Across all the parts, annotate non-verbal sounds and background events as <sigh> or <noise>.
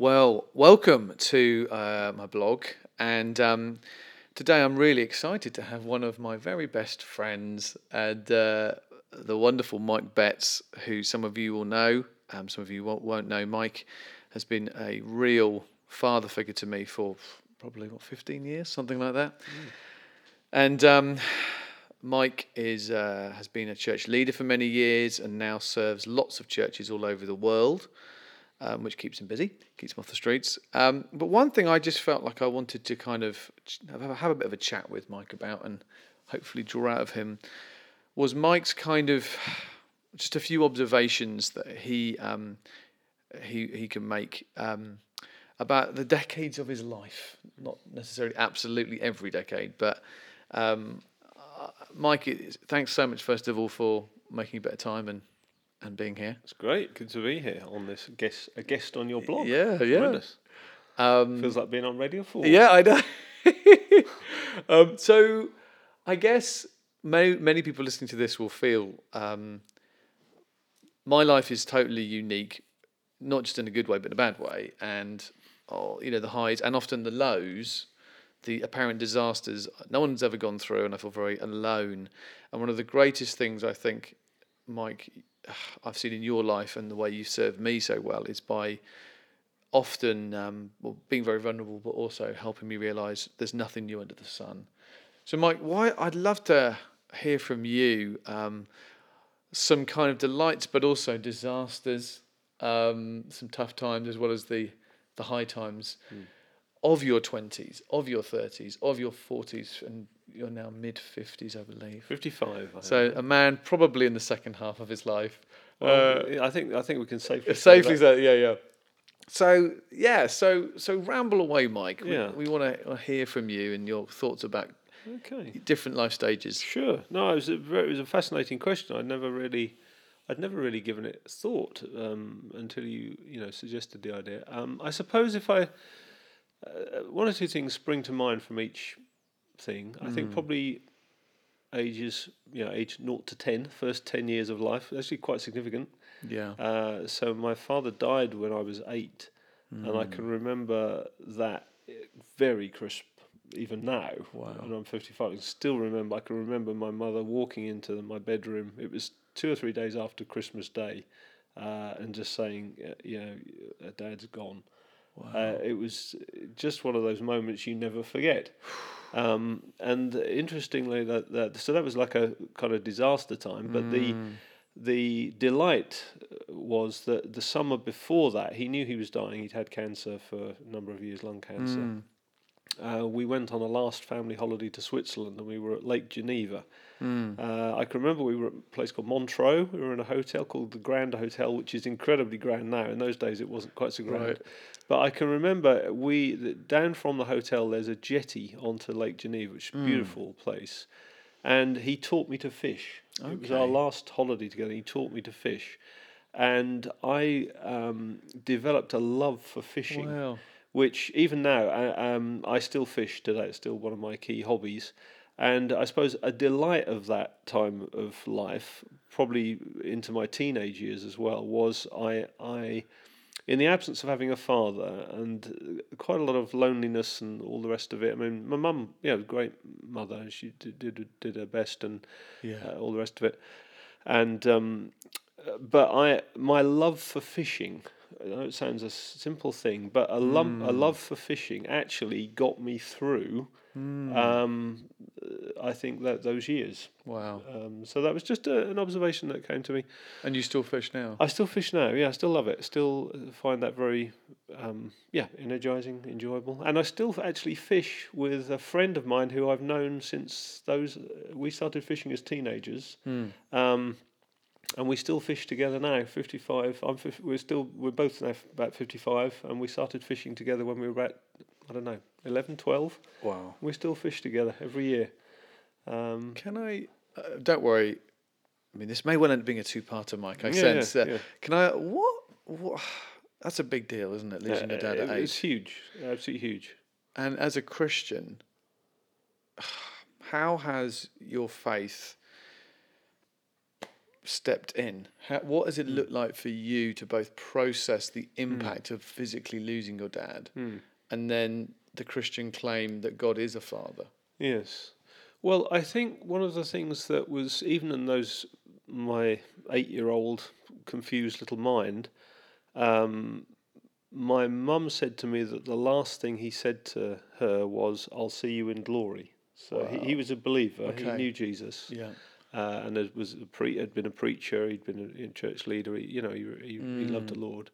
Well, welcome to uh, my blog, and um, today I'm really excited to have one of my very best friends, and uh, the wonderful Mike Betts, who some of you will know, um, some of you won't, won't know. Mike has been a real father figure to me for probably what 15 years, something like that, and. Um, Mike is uh, has been a church leader for many years and now serves lots of churches all over the world um, which keeps him busy, keeps him off the streets. Um, but one thing I just felt like I wanted to kind of have a bit of a chat with Mike about and hopefully draw out of him was Mike's kind of just a few observations that he um, he he can make um, about the decades of his life, not necessarily absolutely every decade, but um, uh, Mike, thanks so much first of all for making a bit of time and and being here. It's great. Good to be here on this guest a guest on your blog. Yeah, yeah. Um, Feels like being on Radio Four. Yeah, I know. <laughs> um, so, I guess many many people listening to this will feel um, my life is totally unique, not just in a good way, but in a bad way, and oh, you know the highs and often the lows. The apparent disasters no one's ever gone through, and I feel very alone. And one of the greatest things I think, Mike, <sighs> I've seen in your life and the way you served me so well is by often um, well, being very vulnerable, but also helping me realize there's nothing new under the sun. So, Mike, why I'd love to hear from you um, some kind of delights, but also disasters, um, some tough times, as well as the the high times mm. Of your twenties, of your thirties, of your forties, and you're now mid fifties, I believe. Fifty-five. I so a man probably in the second half of his life. Well, uh, I think I think we can safely safely say, say yeah, yeah. So yeah, so so ramble away, Mike. Yeah. We, we want to hear from you and your thoughts about okay different life stages. Sure. No, it was a very, it was a fascinating question. I'd never really. I'd never really given it thought um, until you you know suggested the idea. Um, I suppose if I uh, one or two things spring to mind from each thing. I think hmm. probably ages, you know, age 0 to 10, first 10 years of life, actually quite significant. Yeah. Uh, so my father died when I was eight, mm. and I can hmm. remember that very crisp, even now. Wow. And I'm 55. I can still remember, I can remember my mother walking into my bedroom. It was two or three days after Christmas Day, uh, and just saying, uh, you know, dad's gone. Wow. Uh, it was just one of those moments you never forget. <sighs> Um, and interestingly, that, that so that was like a kind of disaster time. But mm. the the delight was that the summer before that, he knew he was dying. He'd had cancer for a number of years, lung cancer. Mm. Uh, we went on a last family holiday to Switzerland, and we were at Lake Geneva. Mm. Uh, I can remember we were at a place called Montreux. We were in a hotel called the Grand Hotel, which is incredibly grand now. In those days, it wasn't quite so grand. Right. But I can remember we down from the hotel. There's a jetty onto Lake Geneva, which is a mm. beautiful place. And he taught me to fish. Okay. It was our last holiday together. He taught me to fish, and I um, developed a love for fishing. Wow. Which even now I, um, I still fish today. It's still one of my key hobbies. And I suppose a delight of that time of life, probably into my teenage years as well, was I I in the absence of having a father and quite a lot of loneliness and all the rest of it. I mean, my mum, yeah, great mother. She did did, did her best and yeah. uh, all the rest of it. And um, but I my love for fishing. I know it sounds a simple thing, but a love mm. a love for fishing actually got me through. Mm. Um, I think that those years. Wow. Um, so that was just a, an observation that came to me. And you still fish now? I still fish now. Yeah, I still love it. Still find that very, um, yeah, energizing, enjoyable. And I still actually fish with a friend of mine who I've known since those. We started fishing as teenagers. Mm. Um, and we still fish together now. Fifty five. I'm. We're still. We're both now about fifty five, and we started fishing together when we were about. I don't know, 11, 12. Wow. We still fish together every year. Um, Can I? Uh, don't worry. I mean, this may well end up being a two-parter, Mike. I yeah, sense that. Yeah. Can I? What? What? <sighs> That's a big deal, isn't it? Losing your dad at eight. It's huge. Absolutely huge. And as a Christian, <sighs> how has your faith stepped in, how, what does it Hmm. look like for you to both process the impact of physically losing your dad Hmm. And then the Christian claim that God is a father? Yes. Well, I think one of the things that was even in those my eight-year-old confused little mind, um, my mum said to me that the last thing he said to her was, "I'll see you in glory." So he, he was a believer. okay. He knew Jesus, Yeah. uh, and it was a pre- had been a preacher. He'd been a, a church leader. He, you know, he, he, he loved the Lord.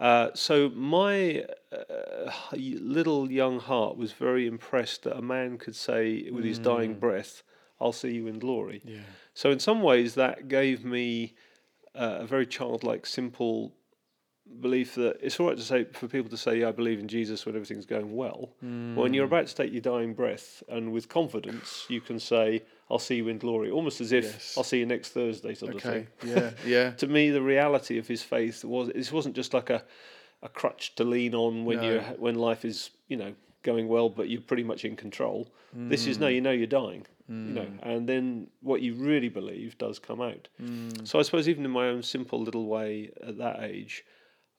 Uh, so my uh, little young heart was very impressed that a man could say with his dying breath, "I'll see you in glory." Yeah. So in some ways, that gave me uh, a very childlike, simple belief that it's all right to say for people to say, "Yeah, I believe in Jesus" when everything's going well. When you're about to take your dying breath, and with confidence, you can say, "I'll see you in glory," almost as if Yes. "I'll see you next Thursday," sort of Okay. thing. Yeah. Yeah. <laughs> To me, the reality of his faith was this wasn't just like a a crutch to lean on when you No. are when life is you know going well, but you're pretty much in control. This is no, Mm. you know you're dying, you know, and then what you really believe does come out. Mm. So I suppose even in my own simple little way at that age,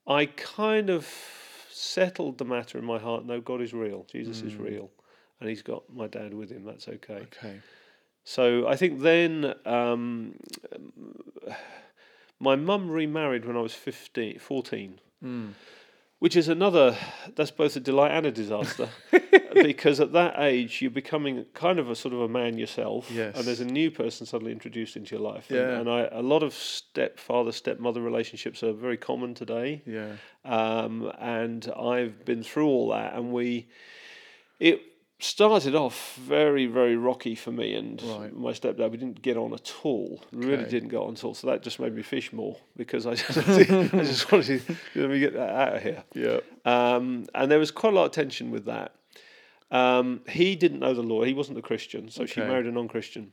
I kind of settled the matter in my heart. No, God is real. Jesus is real, and He's got my dad with him. That's okay. Okay. So I think then um, my mum remarried when I was 15, 14, Mm. which is another, that's both a delight and a disaster. <laughs> <laughs> because at that age, you're becoming kind of a sort of a man yourself. Yes. And there's a new person suddenly introduced into your life. And, Yeah. and I, a lot of stepfather, stepmother relationships are very common today Yeah. um, and I've been through all that, and we it started off very very rocky for me and Right. my stepdad. We didn't get on at all. Really didn't get on at all. So that just made me fish more because I <laughs> just, <laughs> I just wanted to let me get that out of here. Yeah. Um, and there was quite a lot of tension with that. Um, he didn't know the Lord. He wasn't a Christian, so she married a non-Christian.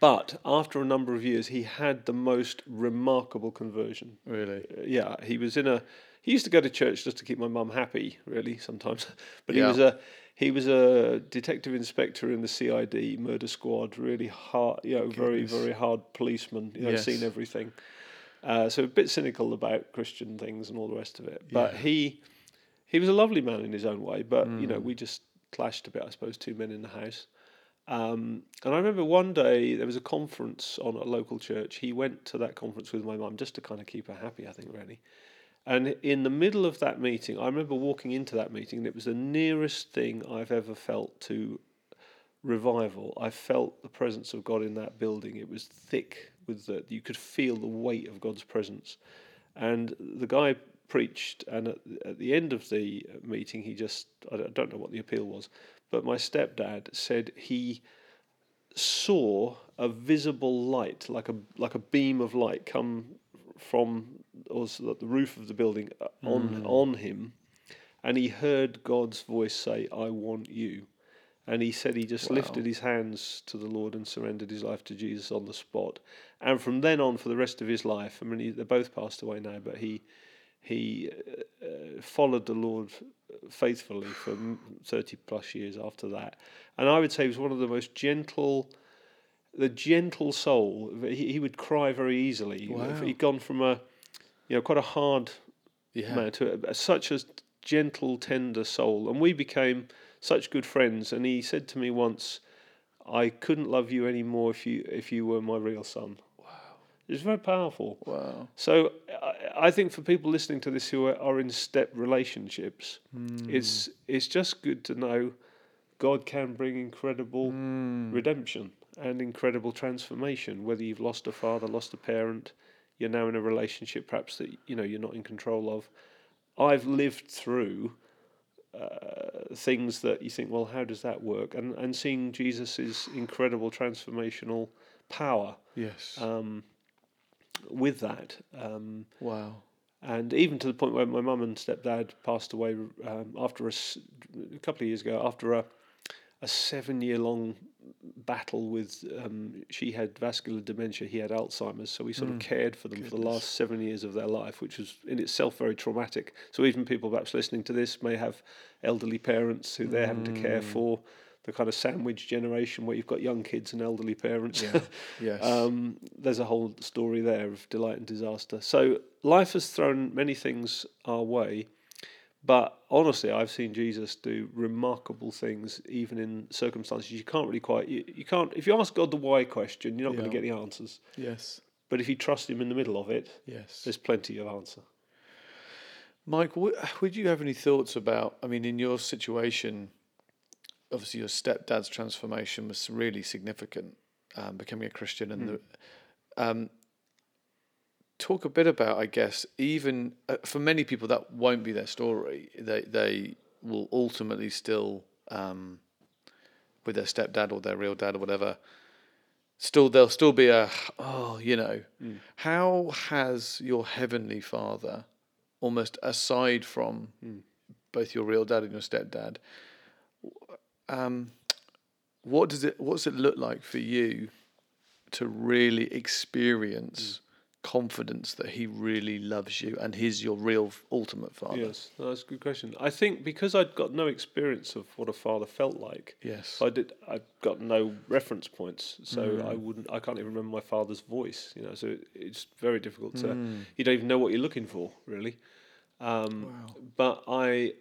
But after a number of years, he had the most remarkable conversion. Really. Uh, yeah, he was in a. He used to go to church just to keep my mum happy, really sometimes. <laughs> But he Yeah. was a he was a detective inspector in the CID murder squad. Really hard, you know, very very hard policeman. You know, Yes. seen everything. Uh, so a bit cynical about Christian things and all the rest of it. But Yeah. he he was a lovely man in his own way. But you know, Mm. we just clashed a bit, I suppose. Two men in the house. Um, and I remember one day there was a conference on a local church. He went to that conference with my mum just to kind of keep her happy, I think, really. And in the middle of that meeting, I remember walking into that meeting, and it was the nearest thing I've ever felt to revival. I felt the presence of God in that building. It was thick with the, you could feel the weight of God's presence. And the guy preached, and at, at the end of the meeting, he just, I don't- know what the appeal was, but my stepdad said he saw a visible light, like a like a beam of light, come from or the roof of the building uh, on on him, and he heard God's voice say, "I want you," and he said he just Wow. lifted his hands to the Lord and surrendered his life to Jesus on the spot, and from then on, for the rest of his life, I mean, he, they're both passed away now, but he he uh, uh, followed the Lord faithfully for 30 plus years after that. And I would say he was one of the most gentle, the gentle soul. He, he would cry very easily. Wow. He'd gone from a, you know, quite a hard Yeah. man to a, such a gentle, tender soul. And we became such good friends. And he said to me once, I couldn't love you anymore if you if you were my real son. Wow. It was very powerful. Wow. So I, think for people listening to this who are, are in step relationships, Hmm. it's it's just good to know God can bring incredible Hmm. redemption and incredible transformation. Whether you've lost a father, lost a parent, you're now in a relationship perhaps that you know you're not in control of. I've lived through uh, things that you think, well, how does that work? And and seeing Jesus's incredible transformational power Yes. um, with that. Um, wow. and even to the point where my mum and stepdad passed away um, after a, a couple of years ago, after a, a seven year long battle with, um, she had vascular dementia, he had Alzheimer's, so we sort of cared for them for the last seven years of their life, which was in itself very traumatic. So even people perhaps listening to this may have elderly parents who they're having to care for. The kind of sandwich generation where you've got young kids and elderly parents. Yeah. <laughs> Yes. um, there's a whole story there of delight and disaster. So life has thrown many things our way, but honestly, I've seen Jesus do remarkable things even in circumstances you can't really quite. You, you can't if you ask God the why question, you're not going to get the answers. yes. But if you trust Him in the middle of it, Yes. there's plenty of answer. Mike, would you have any thoughts about? I mean, in your situation, obviously your stepdad's transformation was really significant, um, becoming a Christian, and the, um, talk a bit about, I guess, even uh, for many people that won't be their story. They they will ultimately still, um, with their stepdad or their real dad or whatever, still there'll still be a oh, you know, how has your heavenly Father, almost aside from both your real dad and your stepdad, um, what does it what does it look like for you to really experience confidence that he really loves you and he's your real ultimate father? Yes, no, that's a good question. I think because I'd got no experience of what a father felt like, Yes. I did. I've got no reference points, so I wouldn't. I can't even remember my father's voice. You know, so it, it's very difficult to. You don't even know what you're looking for, really. Um, Wow. But I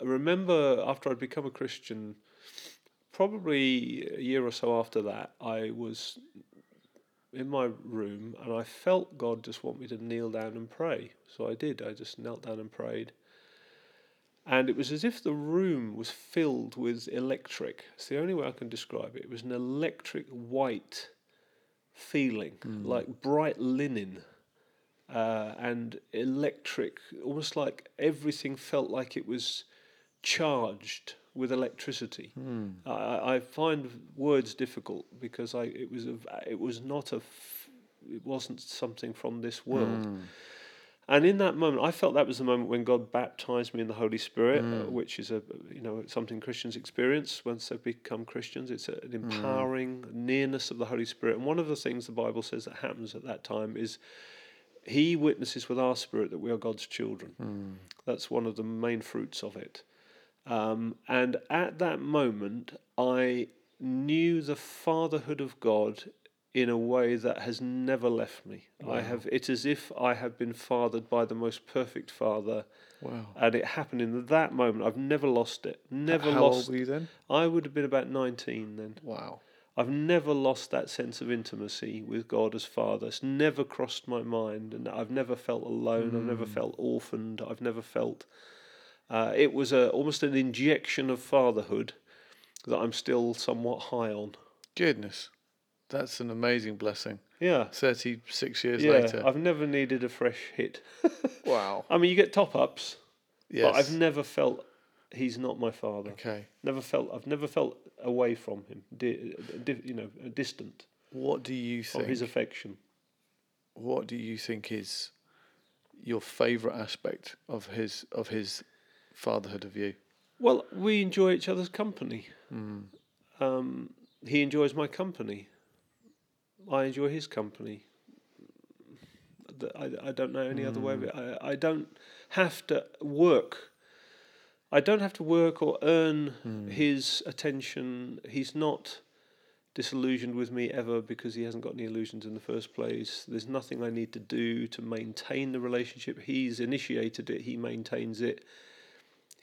remember after I'd become a Christian, probably a year or so after that, I was in my room and I felt God just want me to kneel down and pray. So I did. I just knelt down and prayed. And it was as if the room was filled with electric. It's the only way I can describe it. It was an electric white feeling, like bright linen uh, and electric, almost like everything felt like it was charged with electricity. Hmm. I- I, I find words difficult because I it was a, it was not a f- it wasn't something from this world. Hmm. And in that moment, I felt that was the moment when God baptized me in the Holy Spirit, uh, hmm. which is a you know something Christians experience once they become Christians. It's a, an empowering nearness of the Holy Spirit. And one of the things the Bible says that happens at that time is He witnesses with our spirit that we are God's children. That's one of the main fruits of it. Um, and at that moment, I knew the fatherhood of God in a way that has never left me. I have it's as if I have been fathered by the most perfect father, Wow. and it happened in that moment. I've never lost it. Never How lost. How old were you then? I would have been about nineteen then. Wow. I've never lost that sense of intimacy with God as Father. It's never crossed my mind, and I've never felt alone. I've never felt orphaned. I've never felt. Uh, it was a almost an injection of fatherhood that I'm still somewhat high on. Goodness. That's an amazing blessing. Yeah, 36 years yeah. later. I've never needed a fresh hit. <laughs> wow. I mean, you get top ups, Yes. but I've never felt he's not my father. okay. Never felt. I've never felt away from him. Di- di- you know, distant What do you think? his affection. what do you think is your favourite aspect of his of his fatherhood of you? Well, we enjoy each other's company. Hmm. Um, he enjoys my company. I enjoy his company. I, I don't know any other way of it. Hmm. I, I don't have to work. I don't have to work or earn hmm. his attention. He's not disillusioned with me ever because he hasn't got any illusions in the first place. There's nothing I need to do to maintain the relationship. He's initiated it, he maintains it.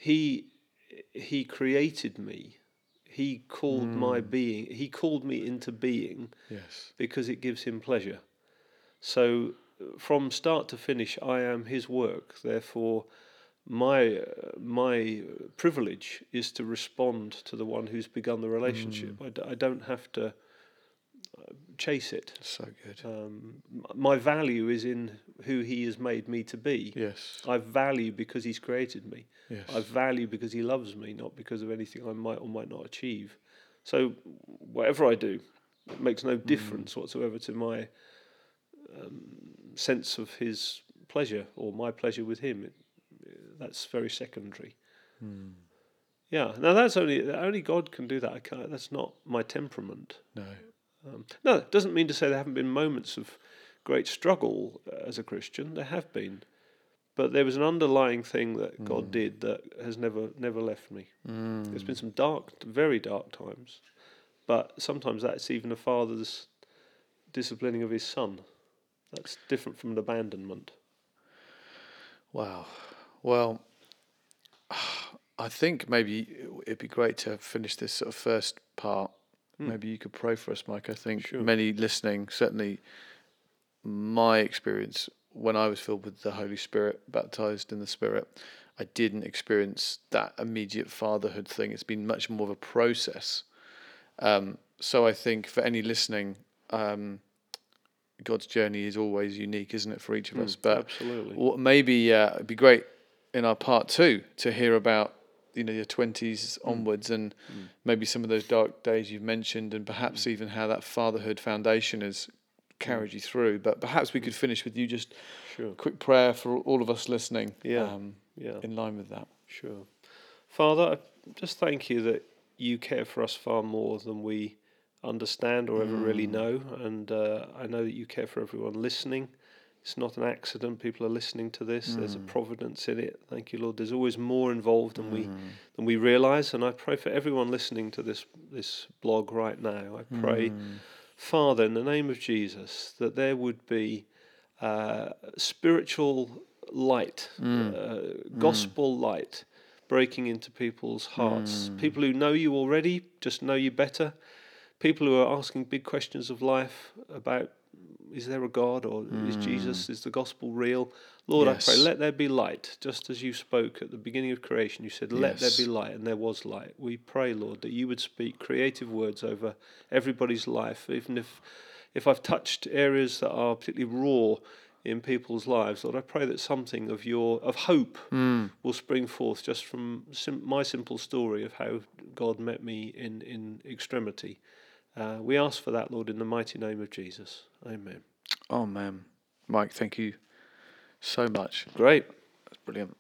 He he created me. He called my being. He called me into being Yes. because it gives him pleasure. So from start to finish, I am his work. Therefore, my uh, my privilege is to respond to the one who's begun the relationship. I, d- I don't have to chase it. So good. Um, my value is in who he has made me to be. yes. I value because he's created me. Yes. I value because he loves me, not because of anything I might or might not achieve. So whatever I do, it makes no difference whatsoever to my um, sense of his pleasure or my pleasure with him. It, that's very secondary. Yeah. Now that's only only God can do that. I can't, that's not my temperament. no. Um, no, it doesn't mean to say there haven't been moments of great struggle uh, as a Christian. There have been, but there was an underlying thing that Mm. God did that has never never left me. There's been some dark, very dark times, but sometimes that's even a father's disciplining of his son. That's different from an abandonment. Wow. Well, <sighs> I think maybe it'd be great to finish this sort of first part. Maybe you could pray for us, Mike. I think Sure. many listening, certainly my experience when I was filled with the Holy Spirit, baptized in the Spirit, I didn't experience that immediate fatherhood thing. It's been much more of a process. Um, so I think for any listening, um, God's journey is always unique, isn't it, for each of us? But Absolutely. maybe uh, it'd be great in our part two to hear about you know your twenties mm. onwards and mm. maybe some of those dark days you've mentioned, and perhaps mm. even how that fatherhood foundation has carried you through. But perhaps we could finish with you just Sure. a quick prayer for all of us listening. Yeah. Um, Yeah. in line with that. Sure. Father, I just thank you that you care for us far more than we understand or ever really know. And uh, I know that you care for everyone listening. It's not an accident. People are listening to this. There's a mm. providence in it. Thank you, Lord. There's always more involved than we mm. than we realise. And I pray for everyone listening to this this blog right now. I pray, mm. Father, in the name of Jesus, that there would be uh, spiritual light, uh, gospel light breaking into people's hearts. People who know you already just know you better. People who are asking big questions of life about is there a God or is hmm. Jesus, is the gospel real? Lord, I pray, let there be light. Just as you spoke at the beginning of creation, you said, let there be light, and there was light. We pray, Lord, that you would speak creative words over everybody's life, even if if I've touched areas that are particularly raw in people's lives, Lord, I pray that something of your of hope hmm. will spring forth just from sim- my simple story of how God met me in in extremity. Uh, we ask for that, Lord, in the mighty name of Jesus. Amen. Oh man, Mike, thank you so much. Great. That's brilliant.